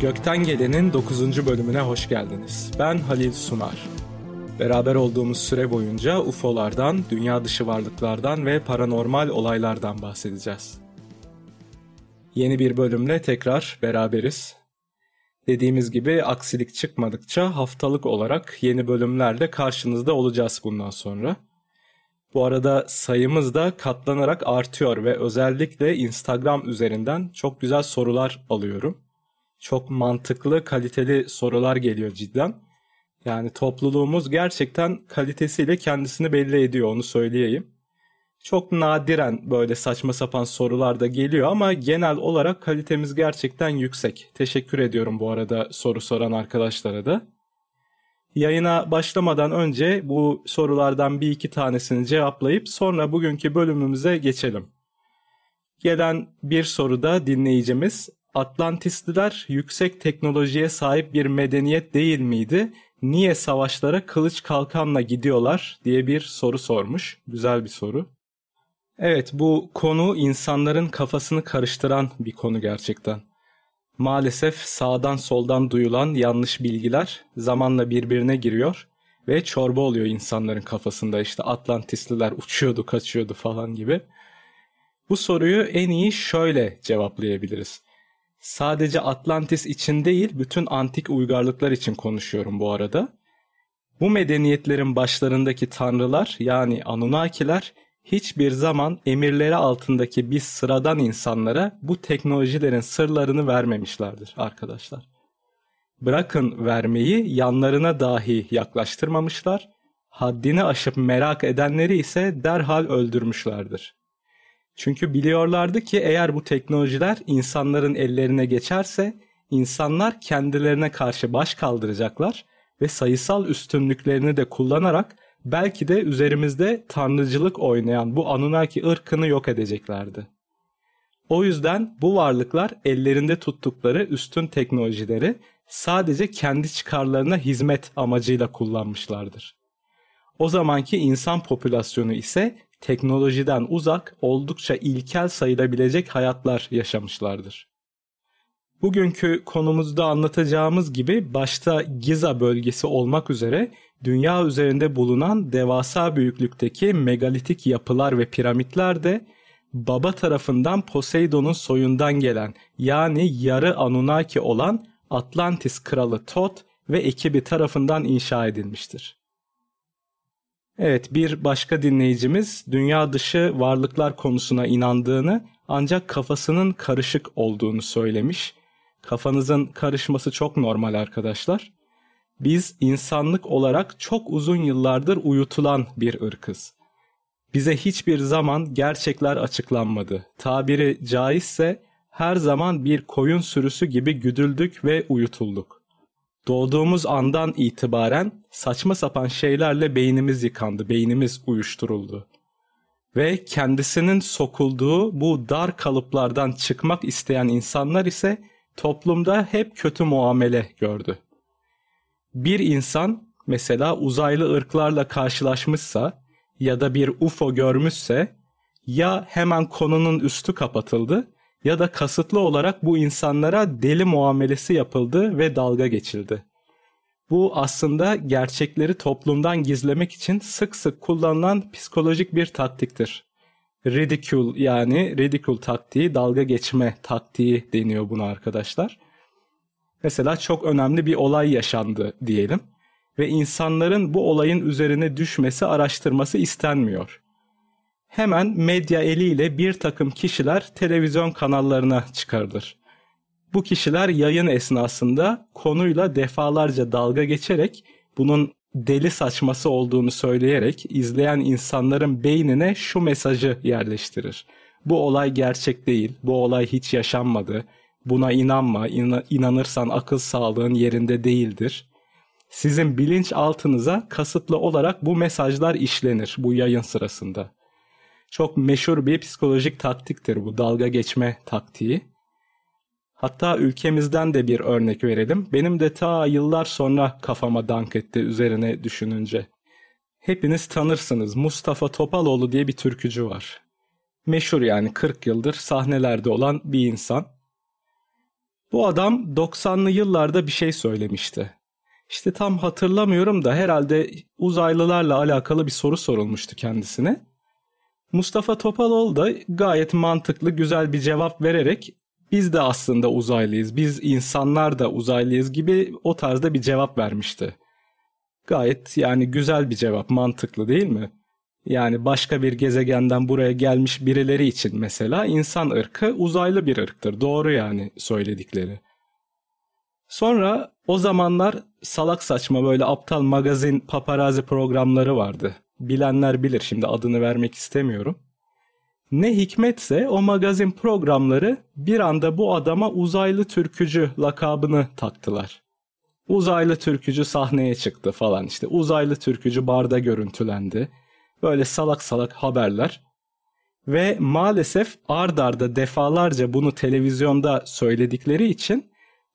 Gökten Gelen'in 9. bölümüne hoş geldiniz. Ben Halil Sunar. Beraber olduğumuz süre boyunca UFO'lardan, dünya dışı varlıklardan ve paranormal olaylardan bahsedeceğiz. Yeni bir bölümle tekrar beraberiz. Dediğimiz gibi aksilik çıkmadıkça haftalık olarak yeni bölümlerle karşınızda olacağız bundan sonra. Bu arada sayımız da katlanarak artıyor ve özellikle Instagram üzerinden çok güzel sorular alıyorum. Çok mantıklı, kaliteli sorular geliyor cidden. Yani topluluğumuz gerçekten kalitesiyle kendisini belli ediyor onu söyleyeyim. Çok nadiren böyle saçma sapan sorular da geliyor ama genel olarak kalitemiz gerçekten yüksek. Teşekkür ediyorum bu arada soru soran arkadaşlara da. Yayına başlamadan önce bu sorulardan bir iki tanesini cevaplayıp sonra bugünkü bölümümüze geçelim. Gelen bir soruda dinleyicimiz Atlantisliler yüksek teknolojiye sahip bir medeniyet değil miydi? Niye savaşlara kılıç kalkanla gidiyorlar diye bir soru sormuş. Güzel bir soru. Evet bu konu insanların kafasını karıştıran bir konu gerçekten. Maalesef sağdan soldan duyulan yanlış bilgiler zamanla birbirine giriyor ve çorba oluyor insanların kafasında işte Atlantisliler uçuyordu kaçıyordu falan gibi. Bu soruyu en iyi şöyle cevaplayabiliriz. Sadece Atlantis için değil bütün antik uygarlıklar için konuşuyorum bu arada. Bu medeniyetlerin başlarındaki tanrılar yani Anunnakiler hiçbir zaman emirleri altındaki biz sıradan insanlara bu teknolojilerin sırlarını vermemişlerdir arkadaşlar. Bırakın vermeyi yanlarına dahi yaklaştırmamışlar, haddini aşıp merak edenleri ise derhal öldürmüşlerdir. Çünkü biliyorlardı ki eğer bu teknolojiler insanların ellerine geçerse insanlar kendilerine karşı baş kaldıracaklar ve sayısal üstünlüklerini de kullanarak belki de üzerimizde tanrıcılık oynayan bu Anunnaki ırkını yok edeceklerdi. O yüzden bu varlıklar ellerinde tuttukları üstün teknolojileri sadece kendi çıkarlarına hizmet amacıyla kullanmışlardır. O zamanki insan popülasyonu ise teknolojiden uzak oldukça ilkel sayılabilecek hayatlar yaşamışlardır. Bugünkü konumuzda anlatacağımız gibi başta Giza bölgesi olmak üzere dünya üzerinde bulunan devasa büyüklükteki megalitik yapılar ve piramitler de baba tarafından Poseidon'un soyundan gelen yani yarı Anunnaki olan Atlantis kralı Tot ve ekibi tarafından inşa edilmiştir. Evet bir başka dinleyicimiz dünya dışı varlıklar konusuna inandığını ancak kafasının karışık olduğunu söylemiş. Kafanızın karışması çok normal arkadaşlar. Biz insanlık olarak çok uzun yıllardır uyutulan bir ırkız. Bize hiçbir zaman gerçekler açıklanmadı. Tabiri caizse her zaman bir koyun sürüsü gibi güdüldük ve uyutulduk. Doğduğumuz andan itibaren saçma sapan şeylerle beynimiz yıkandı, beynimiz uyuşturuldu. Ve kendisinin sokulduğu bu dar kalıplardan çıkmak isteyen insanlar ise toplumda hep kötü muamele gördü. Bir insan mesela uzaylı ırklarla karşılaşmışsa ya da bir UFO görmüşse ya hemen konunun üstü kapatıldı ya da kasıtlı olarak bu insanlara deli muamelesi yapıldı ve dalga geçildi. Bu aslında gerçekleri toplumdan gizlemek için sık sık kullanılan psikolojik bir taktiktir. Ridicule yani ridicule taktiği, dalga geçme taktiği deniyor buna arkadaşlar. Mesela çok önemli bir olay yaşandı diyelim ve insanların bu olayın üzerine düşmesi, araştırması istenmiyor hemen medya eliyle bir takım kişiler televizyon kanallarına çıkarılır. Bu kişiler yayın esnasında konuyla defalarca dalga geçerek bunun deli saçması olduğunu söyleyerek izleyen insanların beynine şu mesajı yerleştirir. Bu olay gerçek değil, bu olay hiç yaşanmadı, buna inanma, in- inanırsan akıl sağlığın yerinde değildir. Sizin bilinç altınıza kasıtlı olarak bu mesajlar işlenir bu yayın sırasında. Çok meşhur bir psikolojik taktiktir bu dalga geçme taktiği. Hatta ülkemizden de bir örnek verelim. Benim de ta yıllar sonra kafama dank etti üzerine düşününce. Hepiniz tanırsınız Mustafa Topaloğlu diye bir türkücü var. Meşhur yani 40 yıldır sahnelerde olan bir insan. Bu adam 90'lı yıllarda bir şey söylemişti. İşte tam hatırlamıyorum da herhalde uzaylılarla alakalı bir soru sorulmuştu kendisine. Mustafa Topaloğlu da gayet mantıklı, güzel bir cevap vererek biz de aslında uzaylıyız, biz insanlar da uzaylıyız gibi o tarzda bir cevap vermişti. Gayet yani güzel bir cevap, mantıklı değil mi? Yani başka bir gezegenden buraya gelmiş birileri için mesela insan ırkı uzaylı bir ırktır. Doğru yani söyledikleri. Sonra o zamanlar salak saçma böyle aptal magazin paparazi programları vardı. Bilenler bilir şimdi adını vermek istemiyorum. Ne hikmetse o magazin programları bir anda bu adama uzaylı türkücü lakabını taktılar. Uzaylı türkücü sahneye çıktı falan işte. Uzaylı türkücü barda görüntülendi. Böyle salak salak haberler. Ve maalesef ard arda defalarca bunu televizyonda söyledikleri için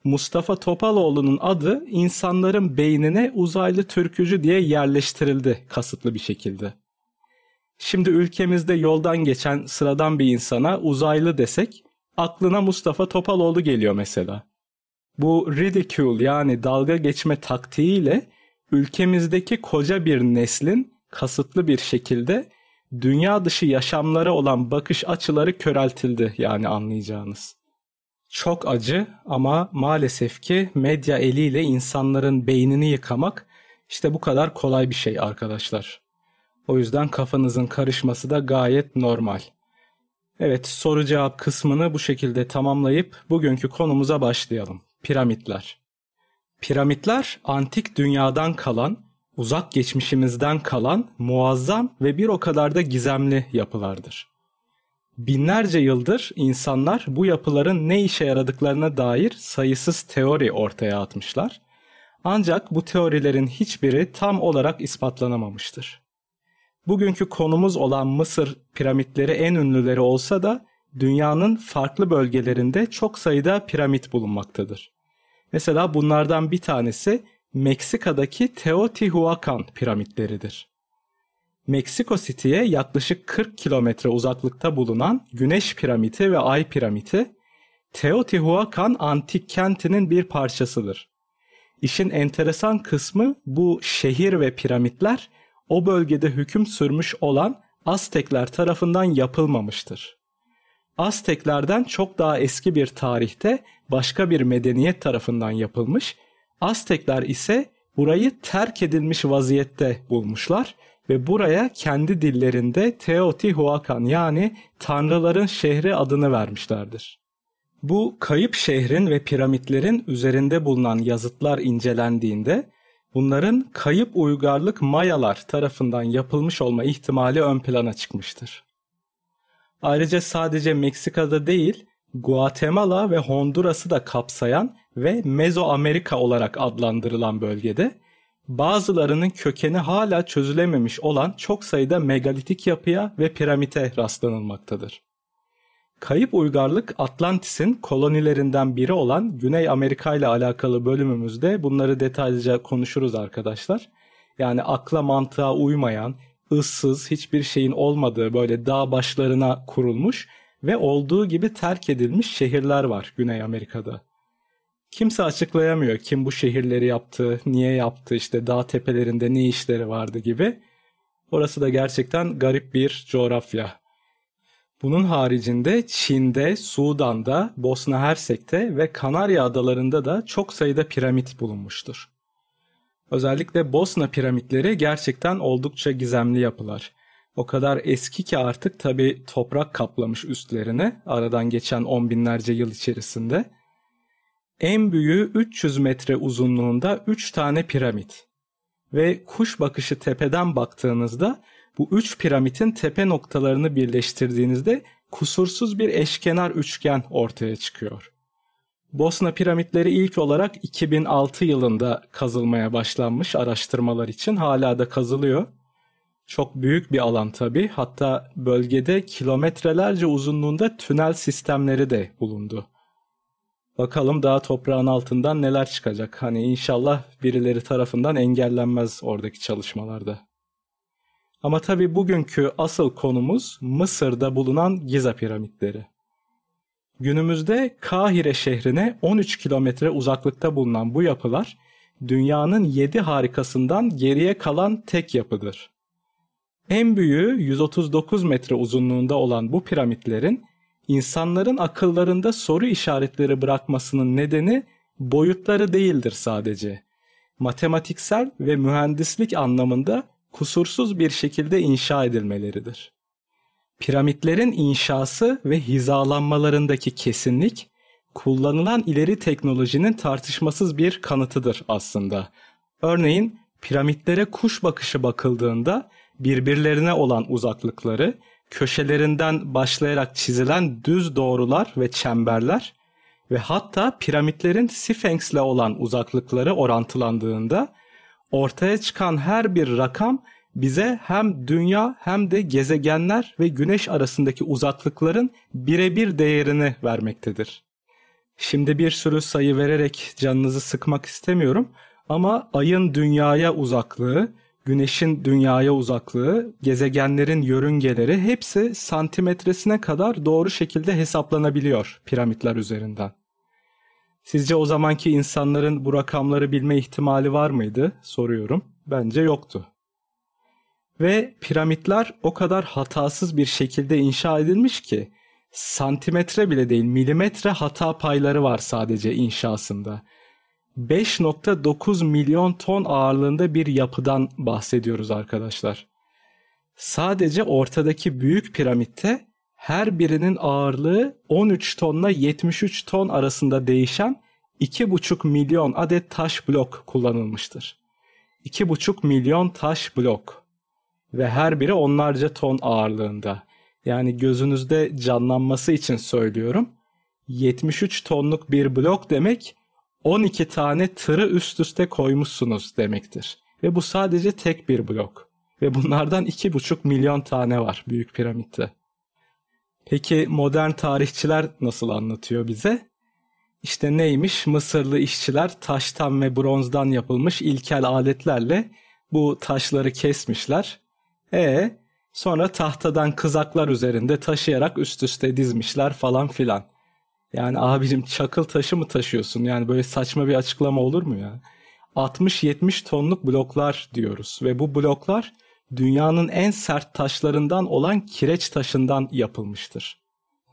Mustafa Topaloğlu'nun adı insanların beynine uzaylı türkücü diye yerleştirildi kasıtlı bir şekilde. Şimdi ülkemizde yoldan geçen sıradan bir insana uzaylı desek aklına Mustafa Topaloğlu geliyor mesela. Bu ridicule yani dalga geçme taktiğiyle ülkemizdeki koca bir neslin kasıtlı bir şekilde dünya dışı yaşamlara olan bakış açıları köreltildi yani anlayacağınız. Çok acı ama maalesef ki medya eliyle insanların beynini yıkamak işte bu kadar kolay bir şey arkadaşlar. O yüzden kafanızın karışması da gayet normal. Evet soru cevap kısmını bu şekilde tamamlayıp bugünkü konumuza başlayalım. Piramitler. Piramitler antik dünyadan kalan, uzak geçmişimizden kalan muazzam ve bir o kadar da gizemli yapılardır. Binlerce yıldır insanlar bu yapıların ne işe yaradıklarına dair sayısız teori ortaya atmışlar. Ancak bu teorilerin hiçbiri tam olarak ispatlanamamıştır. Bugünkü konumuz olan Mısır piramitleri en ünlüleri olsa da dünyanın farklı bölgelerinde çok sayıda piramit bulunmaktadır. Mesela bunlardan bir tanesi Meksika'daki Teotihuacan piramitleridir. Meksiko City'ye yaklaşık 40 kilometre uzaklıkta bulunan Güneş Piramidi ve Ay Piramidi, Teotihuacan antik kentinin bir parçasıdır. İşin enteresan kısmı bu şehir ve piramitler o bölgede hüküm sürmüş olan Aztekler tarafından yapılmamıştır. Azteklerden çok daha eski bir tarihte başka bir medeniyet tarafından yapılmış, Aztekler ise burayı terk edilmiş vaziyette bulmuşlar ve buraya kendi dillerinde Teotihuacan yani Tanrıların şehri adını vermişlerdir. Bu kayıp şehrin ve piramitlerin üzerinde bulunan yazıtlar incelendiğinde bunların kayıp uygarlık Mayalar tarafından yapılmış olma ihtimali ön plana çıkmıştır. Ayrıca sadece Meksika'da değil, Guatemala ve Honduras'ı da kapsayan ve Mezoamerika olarak adlandırılan bölgede bazılarının kökeni hala çözülememiş olan çok sayıda megalitik yapıya ve piramite rastlanılmaktadır. Kayıp uygarlık Atlantis'in kolonilerinden biri olan Güney Amerika ile alakalı bölümümüzde bunları detaylıca konuşuruz arkadaşlar. Yani akla mantığa uymayan, ıssız, hiçbir şeyin olmadığı böyle dağ başlarına kurulmuş ve olduğu gibi terk edilmiş şehirler var Güney Amerika'da. Kimse açıklayamıyor kim bu şehirleri yaptı, niye yaptı, işte dağ tepelerinde ne işleri vardı gibi. Orası da gerçekten garip bir coğrafya. Bunun haricinde Çin'de, Sudan'da, Bosna Hersek'te ve Kanarya Adalarında da çok sayıda piramit bulunmuştur. Özellikle Bosna piramitleri gerçekten oldukça gizemli yapılar. O kadar eski ki artık tabi toprak kaplamış üstlerine aradan geçen on binlerce yıl içerisinde. En büyüğü 300 metre uzunluğunda 3 tane piramit. Ve kuş bakışı tepeden baktığınızda bu 3 piramitin tepe noktalarını birleştirdiğinizde kusursuz bir eşkenar üçgen ortaya çıkıyor. Bosna piramitleri ilk olarak 2006 yılında kazılmaya başlanmış araştırmalar için hala da kazılıyor. Çok büyük bir alan tabi. Hatta bölgede kilometrelerce uzunluğunda tünel sistemleri de bulundu. Bakalım daha toprağın altından neler çıkacak. Hani inşallah birileri tarafından engellenmez oradaki çalışmalarda. Ama tabi bugünkü asıl konumuz Mısır'da bulunan Giza piramitleri. Günümüzde Kahire şehrine 13 kilometre uzaklıkta bulunan bu yapılar dünyanın 7 harikasından geriye kalan tek yapıdır. En büyüğü 139 metre uzunluğunda olan bu piramitlerin insanların akıllarında soru işaretleri bırakmasının nedeni boyutları değildir sadece. Matematiksel ve mühendislik anlamında kusursuz bir şekilde inşa edilmeleridir. Piramitlerin inşası ve hizalanmalarındaki kesinlik kullanılan ileri teknolojinin tartışmasız bir kanıtıdır aslında. Örneğin piramitlere kuş bakışı bakıldığında birbirlerine olan uzaklıkları, köşelerinden başlayarak çizilen düz doğrular ve çemberler ve hatta piramitlerin Sphinx'le olan uzaklıkları orantılandığında ortaya çıkan her bir rakam bize hem dünya hem de gezegenler ve güneş arasındaki uzaklıkların birebir değerini vermektedir. Şimdi bir sürü sayı vererek canınızı sıkmak istemiyorum ama ayın dünyaya uzaklığı, güneşin dünyaya uzaklığı, gezegenlerin yörüngeleri hepsi santimetresine kadar doğru şekilde hesaplanabiliyor piramitler üzerinden. Sizce o zamanki insanların bu rakamları bilme ihtimali var mıydı? Soruyorum. Bence yoktu. Ve piramitler o kadar hatasız bir şekilde inşa edilmiş ki santimetre bile değil milimetre hata payları var sadece inşasında. 5.9 milyon ton ağırlığında bir yapıdan bahsediyoruz arkadaşlar. Sadece ortadaki büyük piramitte her birinin ağırlığı 13 tonla 73 ton arasında değişen 2,5 milyon adet taş blok kullanılmıştır. 2,5 milyon taş blok ve her biri onlarca ton ağırlığında. Yani gözünüzde canlanması için söylüyorum. 73 tonluk bir blok demek 12 tane tırı üst üste koymuşsunuz demektir. Ve bu sadece tek bir blok. Ve bunlardan 2,5 milyon tane var Büyük Piramit'te. Peki modern tarihçiler nasıl anlatıyor bize? İşte neymiş? Mısırlı işçiler taştan ve bronzdan yapılmış ilkel aletlerle bu taşları kesmişler. E sonra tahtadan kızaklar üzerinde taşıyarak üst üste dizmişler falan filan. Yani abicim çakıl taşı mı taşıyorsun? Yani böyle saçma bir açıklama olur mu ya? 60-70 tonluk bloklar diyoruz ve bu bloklar dünyanın en sert taşlarından olan kireç taşından yapılmıştır.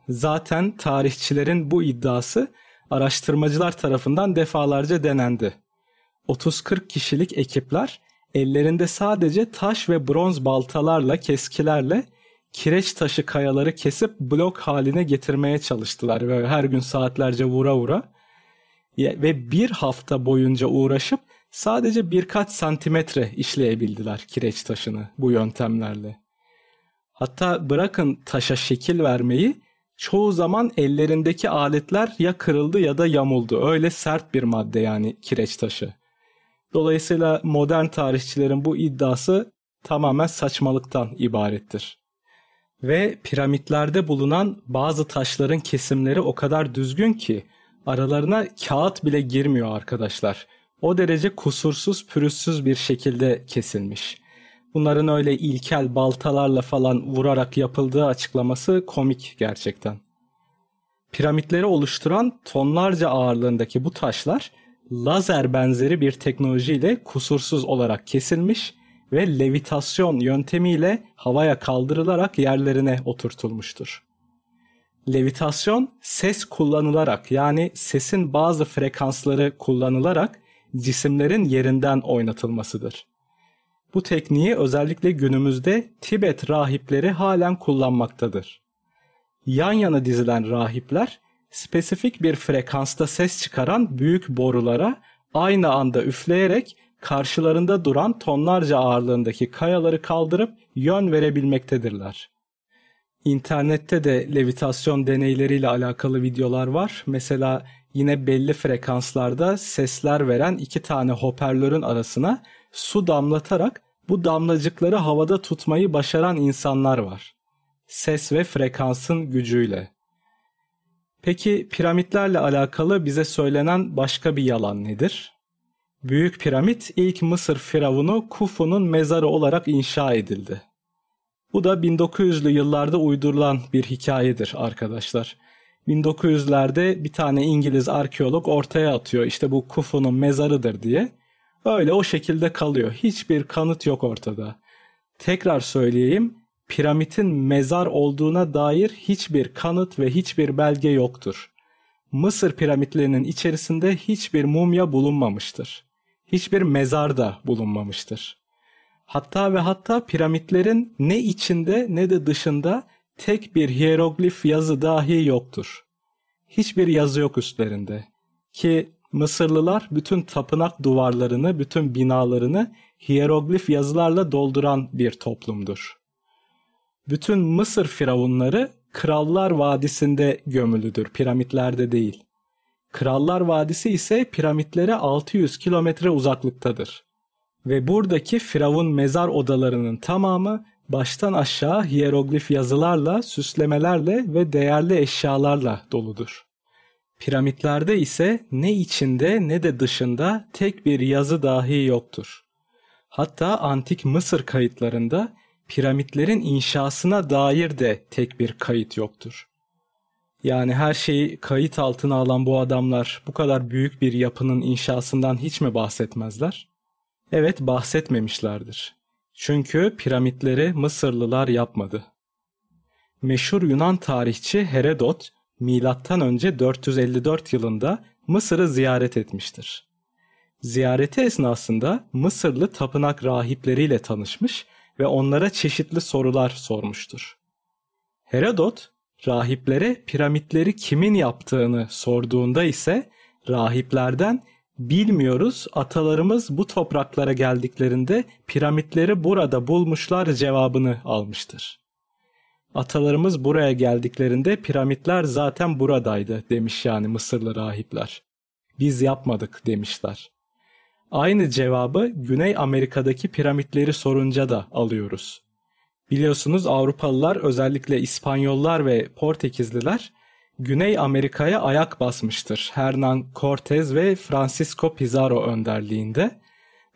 Zaten tarihçilerin bu iddiası araştırmacılar tarafından defalarca denendi. 30-40 kişilik ekipler ellerinde sadece taş ve bronz baltalarla, keskilerle kireç taşı kayaları kesip blok haline getirmeye çalıştılar. Ve her gün saatlerce vura vura ve bir hafta boyunca uğraşıp sadece birkaç santimetre işleyebildiler kireç taşını bu yöntemlerle. Hatta bırakın taşa şekil vermeyi çoğu zaman ellerindeki aletler ya kırıldı ya da yamuldu. Öyle sert bir madde yani kireç taşı. Dolayısıyla modern tarihçilerin bu iddiası tamamen saçmalıktan ibarettir. Ve piramitlerde bulunan bazı taşların kesimleri o kadar düzgün ki aralarına kağıt bile girmiyor arkadaşlar. O derece kusursuz pürüzsüz bir şekilde kesilmiş. Bunların öyle ilkel baltalarla falan vurarak yapıldığı açıklaması komik gerçekten. Piramitleri oluşturan tonlarca ağırlığındaki bu taşlar lazer benzeri bir teknolojiyle kusursuz olarak kesilmiş ve levitasyon yöntemiyle havaya kaldırılarak yerlerine oturtulmuştur. Levitasyon ses kullanılarak yani sesin bazı frekansları kullanılarak cisimlerin yerinden oynatılmasıdır. Bu tekniği özellikle günümüzde Tibet rahipleri halen kullanmaktadır. Yan yana dizilen rahipler spesifik bir frekansta ses çıkaran büyük borulara aynı anda üfleyerek karşılarında duran tonlarca ağırlığındaki kayaları kaldırıp yön verebilmektedirler. İnternette de levitasyon deneyleriyle alakalı videolar var. Mesela yine belli frekanslarda sesler veren iki tane hoparlörün arasına su damlatarak bu damlacıkları havada tutmayı başaran insanlar var. Ses ve frekansın gücüyle. Peki piramitlerle alakalı bize söylenen başka bir yalan nedir? Büyük piramit ilk Mısır firavunu Kufu'nun mezarı olarak inşa edildi. Bu da 1900'lü yıllarda uydurulan bir hikayedir arkadaşlar. 1900'lerde bir tane İngiliz arkeolog ortaya atıyor işte bu Khufu'nun mezarıdır diye. Öyle o şekilde kalıyor. Hiçbir kanıt yok ortada. Tekrar söyleyeyim, piramidin mezar olduğuna dair hiçbir kanıt ve hiçbir belge yoktur. Mısır piramitlerinin içerisinde hiçbir mumya bulunmamıştır. Hiçbir mezar da bulunmamıştır. Hatta ve hatta piramitlerin ne içinde ne de dışında tek bir hieroglif yazı dahi yoktur. Hiçbir yazı yok üstlerinde. Ki Mısırlılar bütün tapınak duvarlarını, bütün binalarını hieroglif yazılarla dolduran bir toplumdur. Bütün Mısır firavunları Krallar Vadisi'nde gömülüdür, piramitlerde değil. Krallar Vadisi ise piramitlere 600 kilometre uzaklıktadır. Ve buradaki firavun mezar odalarının tamamı baştan aşağı hieroglif yazılarla, süslemelerle ve değerli eşyalarla doludur. Piramitlerde ise ne içinde ne de dışında tek bir yazı dahi yoktur. Hatta antik Mısır kayıtlarında piramitlerin inşasına dair de tek bir kayıt yoktur. Yani her şeyi kayıt altına alan bu adamlar bu kadar büyük bir yapının inşasından hiç mi bahsetmezler? Evet bahsetmemişlerdir. Çünkü piramitleri Mısırlılar yapmadı. Meşhur Yunan tarihçi Herodot milattan önce 454 yılında Mısır'ı ziyaret etmiştir. Ziyareti esnasında Mısırlı tapınak rahipleriyle tanışmış ve onlara çeşitli sorular sormuştur. Herodot rahiplere piramitleri kimin yaptığını sorduğunda ise rahiplerden bilmiyoruz atalarımız bu topraklara geldiklerinde piramitleri burada bulmuşlar cevabını almıştır. Atalarımız buraya geldiklerinde piramitler zaten buradaydı demiş yani Mısırlı rahipler. Biz yapmadık demişler. Aynı cevabı Güney Amerika'daki piramitleri sorunca da alıyoruz. Biliyorsunuz Avrupalılar özellikle İspanyollar ve Portekizliler Güney Amerika'ya ayak basmıştır. Hernan Cortez ve Francisco Pizarro önderliğinde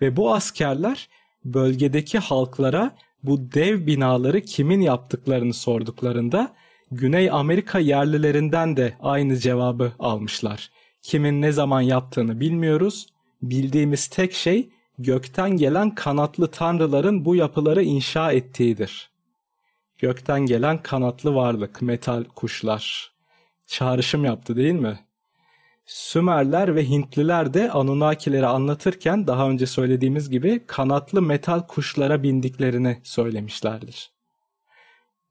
ve bu askerler bölgedeki halklara bu dev binaları kimin yaptıklarını sorduklarında Güney Amerika yerlilerinden de aynı cevabı almışlar. Kimin ne zaman yaptığını bilmiyoruz. Bildiğimiz tek şey gökten gelen kanatlı tanrıların bu yapıları inşa ettiğidir. Gökten gelen kanatlı varlık, metal kuşlar. Çağrışım yaptı değil mi? Sümerler ve Hintliler de Anunnakileri anlatırken daha önce söylediğimiz gibi kanatlı metal kuşlara bindiklerini söylemişlerdir.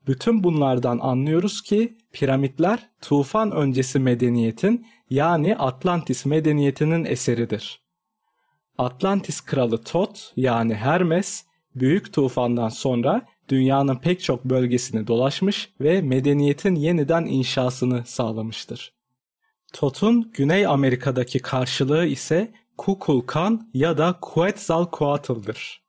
Bütün bunlardan anlıyoruz ki piramitler tufan öncesi medeniyetin yani Atlantis medeniyetinin eseridir. Atlantis kralı Tot yani Hermes büyük tufandan sonra dünyanın pek çok bölgesini dolaşmış ve medeniyetin yeniden inşasını sağlamıştır. Tot'un Güney Amerika'daki karşılığı ise Kukulkan ya da Quetzalcoatl'dır.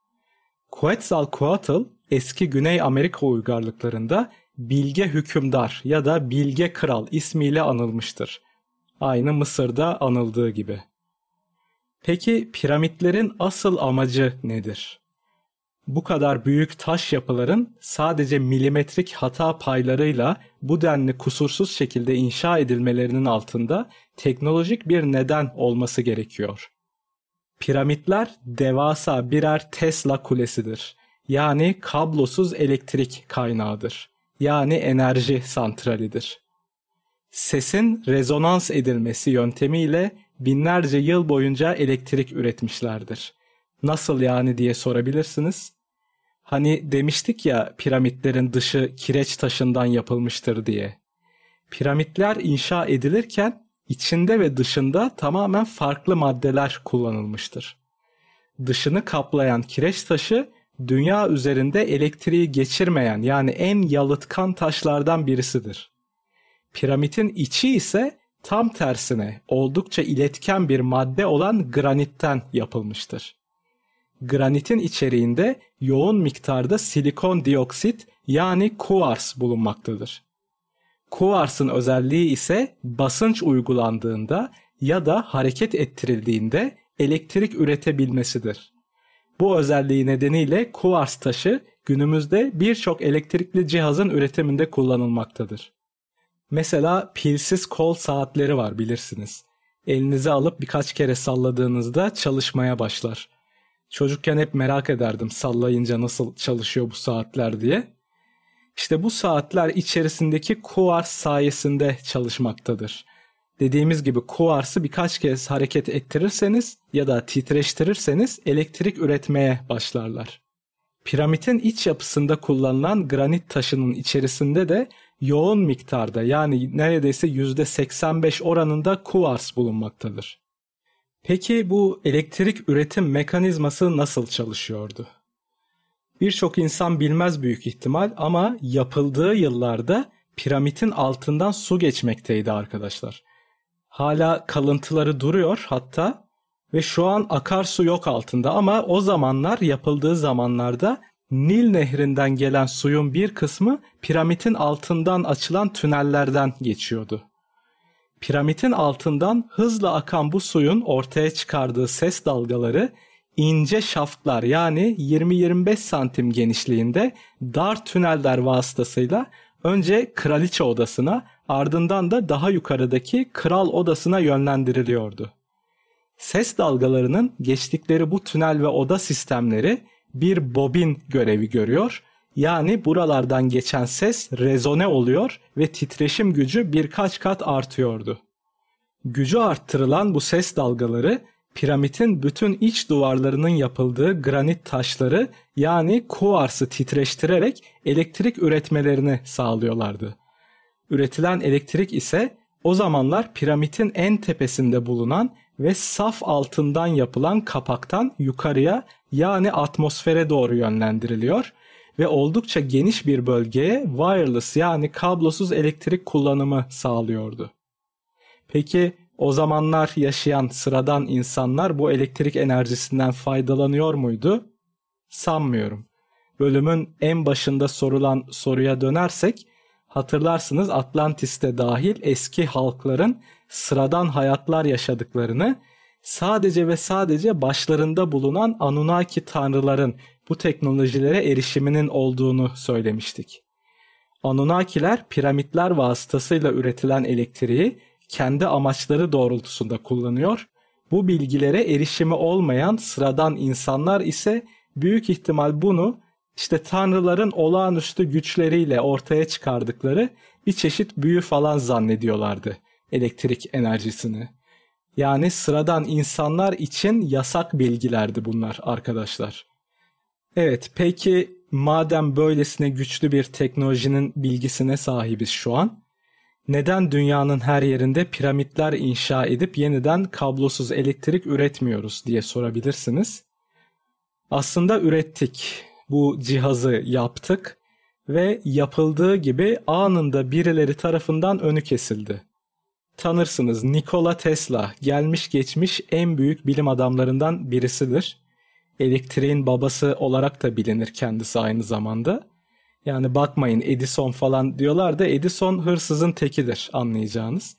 Quetzalcoatl eski Güney Amerika uygarlıklarında bilge hükümdar ya da bilge kral ismiyle anılmıştır. Aynı Mısır'da anıldığı gibi. Peki piramitlerin asıl amacı nedir? Bu kadar büyük taş yapıların sadece milimetrik hata paylarıyla bu denli kusursuz şekilde inşa edilmelerinin altında teknolojik bir neden olması gerekiyor. Piramitler devasa birer Tesla kulesidir. Yani kablosuz elektrik kaynağıdır. Yani enerji santralidir. Sesin rezonans edilmesi yöntemiyle binlerce yıl boyunca elektrik üretmişlerdir. Nasıl yani diye sorabilirsiniz. Hani demiştik ya piramitlerin dışı kireç taşından yapılmıştır diye. Piramitler inşa edilirken içinde ve dışında tamamen farklı maddeler kullanılmıştır. Dışını kaplayan kireç taşı dünya üzerinde elektriği geçirmeyen yani en yalıtkan taşlardan birisidir. Piramidin içi ise tam tersine oldukça iletken bir madde olan granitten yapılmıştır. Granitin içeriğinde yoğun miktarda silikon dioksit yani kuars bulunmaktadır. Kuarsın özelliği ise basınç uygulandığında ya da hareket ettirildiğinde elektrik üretebilmesidir. Bu özelliği nedeniyle kuars taşı günümüzde birçok elektrikli cihazın üretiminde kullanılmaktadır. Mesela pilsiz kol saatleri var bilirsiniz. Elinize alıp birkaç kere salladığınızda çalışmaya başlar. Çocukken hep merak ederdim sallayınca nasıl çalışıyor bu saatler diye. İşte bu saatler içerisindeki kuars sayesinde çalışmaktadır. Dediğimiz gibi kuarsı birkaç kez hareket ettirirseniz ya da titreştirirseniz elektrik üretmeye başlarlar. Piramidin iç yapısında kullanılan granit taşının içerisinde de yoğun miktarda yani neredeyse %85 oranında kuvars bulunmaktadır. Peki bu elektrik üretim mekanizması nasıl çalışıyordu? Birçok insan bilmez büyük ihtimal ama yapıldığı yıllarda piramidin altından su geçmekteydi arkadaşlar. Hala kalıntıları duruyor hatta ve şu an akarsu yok altında ama o zamanlar yapıldığı zamanlarda Nil nehrinden gelen suyun bir kısmı piramidin altından açılan tünellerden geçiyordu. Piramidin altından hızla akan bu suyun ortaya çıkardığı ses dalgaları ince şaftlar yani 20-25 santim genişliğinde dar tüneller vasıtasıyla önce kraliçe odasına ardından da daha yukarıdaki kral odasına yönlendiriliyordu. Ses dalgalarının geçtikleri bu tünel ve oda sistemleri bir bobin görevi görüyor. Yani buralardan geçen ses rezone oluyor ve titreşim gücü birkaç kat artıyordu. Gücü arttırılan bu ses dalgaları piramidin bütün iç duvarlarının yapıldığı granit taşları yani kuarsı titreştirerek elektrik üretmelerini sağlıyorlardı. Üretilen elektrik ise o zamanlar piramidin en tepesinde bulunan ve saf altından yapılan kapaktan yukarıya yani atmosfere doğru yönlendiriliyor ve oldukça geniş bir bölgeye wireless yani kablosuz elektrik kullanımı sağlıyordu. Peki o zamanlar yaşayan sıradan insanlar bu elektrik enerjisinden faydalanıyor muydu? Sanmıyorum. Bölümün en başında sorulan soruya dönersek hatırlarsınız Atlantis'te dahil eski halkların sıradan hayatlar yaşadıklarını sadece ve sadece başlarında bulunan Anunnaki tanrıların bu teknolojilere erişiminin olduğunu söylemiştik. Anunnakiler piramitler vasıtasıyla üretilen elektriği kendi amaçları doğrultusunda kullanıyor. Bu bilgilere erişimi olmayan sıradan insanlar ise büyük ihtimal bunu işte tanrıların olağanüstü güçleriyle ortaya çıkardıkları bir çeşit büyü falan zannediyorlardı elektrik enerjisini. Yani sıradan insanlar için yasak bilgilerdi bunlar arkadaşlar. Evet peki madem böylesine güçlü bir teknolojinin bilgisine sahibiz şu an neden dünyanın her yerinde piramitler inşa edip yeniden kablosuz elektrik üretmiyoruz diye sorabilirsiniz. Aslında ürettik. Bu cihazı yaptık ve yapıldığı gibi anında birileri tarafından önü kesildi tanırsınız Nikola Tesla gelmiş geçmiş en büyük bilim adamlarından birisidir. Elektriğin babası olarak da bilinir kendisi aynı zamanda. Yani bakmayın Edison falan diyorlar da Edison hırsızın tekidir anlayacağınız.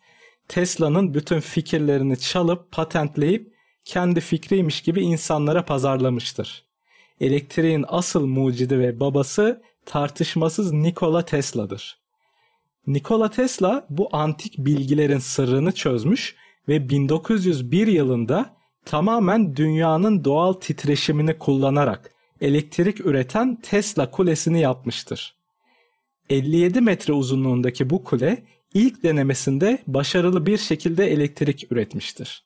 Tesla'nın bütün fikirlerini çalıp patentleyip kendi fikriymiş gibi insanlara pazarlamıştır. Elektriğin asıl mucidi ve babası tartışmasız Nikola Tesla'dır. Nikola Tesla bu antik bilgilerin sırrını çözmüş ve 1901 yılında tamamen dünyanın doğal titreşimini kullanarak elektrik üreten Tesla kulesini yapmıştır. 57 metre uzunluğundaki bu kule ilk denemesinde başarılı bir şekilde elektrik üretmiştir.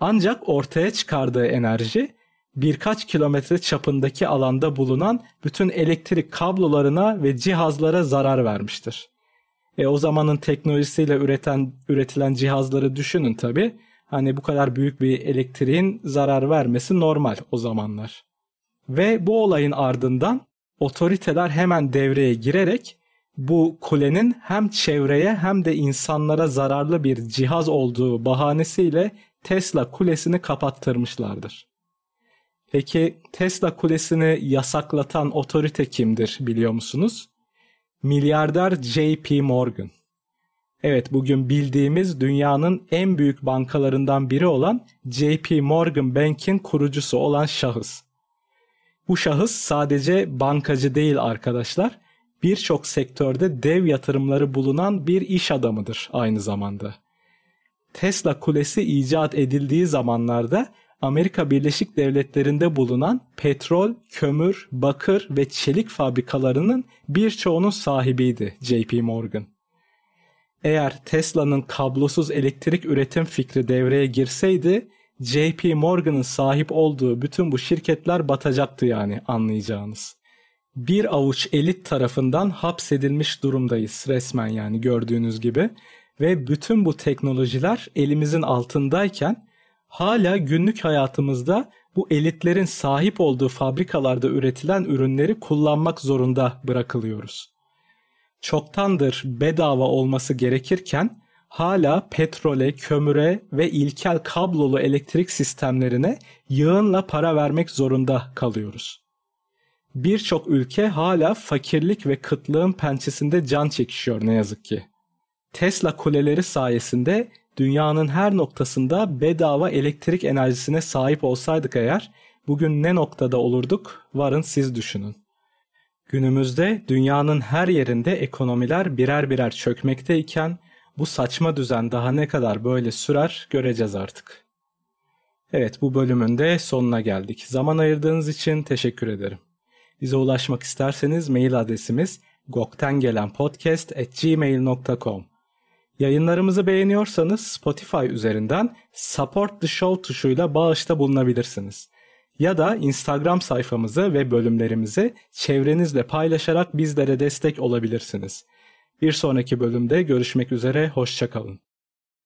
Ancak ortaya çıkardığı enerji birkaç kilometre çapındaki alanda bulunan bütün elektrik kablolarına ve cihazlara zarar vermiştir. E, o zamanın teknolojisiyle üreten üretilen cihazları düşünün tabi. Hani bu kadar büyük bir elektriğin zarar vermesi normal o zamanlar. Ve bu olayın ardından otoriteler hemen devreye girerek bu kulenin hem çevreye hem de insanlara zararlı bir cihaz olduğu bahanesiyle Tesla kulesini kapattırmışlardır. Peki Tesla kulesini yasaklatan otorite kimdir biliyor musunuz? Milyarder J.P. Morgan. Evet bugün bildiğimiz dünyanın en büyük bankalarından biri olan J.P. Morgan Bank'in kurucusu olan şahıs. Bu şahıs sadece bankacı değil arkadaşlar. birçok sektörde dev yatırımları bulunan bir iş adamıdır aynı zamanda. Tesla kulesi icat edildiği zamanlarda Amerika Birleşik Devletleri'nde bulunan petrol, kömür, bakır ve çelik fabrikalarının birçoğunun sahibiydi JP Morgan. Eğer Tesla'nın kablosuz elektrik üretim fikri devreye girseydi JP Morgan'ın sahip olduğu bütün bu şirketler batacaktı yani anlayacağınız. Bir avuç elit tarafından hapsedilmiş durumdayız resmen yani gördüğünüz gibi ve bütün bu teknolojiler elimizin altındayken hala günlük hayatımızda bu elitlerin sahip olduğu fabrikalarda üretilen ürünleri kullanmak zorunda bırakılıyoruz. Çoktandır bedava olması gerekirken hala petrole, kömüre ve ilkel kablolu elektrik sistemlerine yığınla para vermek zorunda kalıyoruz. Birçok ülke hala fakirlik ve kıtlığın pençesinde can çekişiyor ne yazık ki. Tesla kuleleri sayesinde dünyanın her noktasında bedava elektrik enerjisine sahip olsaydık eğer bugün ne noktada olurduk varın siz düşünün. Günümüzde dünyanın her yerinde ekonomiler birer birer çökmekteyken bu saçma düzen daha ne kadar böyle sürer göreceğiz artık. Evet bu bölümün de sonuna geldik. Zaman ayırdığınız için teşekkür ederim. Bize ulaşmak isterseniz mail adresimiz goktengelenpodcast.gmail.com Yayınlarımızı beğeniyorsanız Spotify üzerinden Support the Show tuşuyla bağışta bulunabilirsiniz. Ya da Instagram sayfamızı ve bölümlerimizi çevrenizle paylaşarak bizlere destek olabilirsiniz. Bir sonraki bölümde görüşmek üzere, hoşçakalın.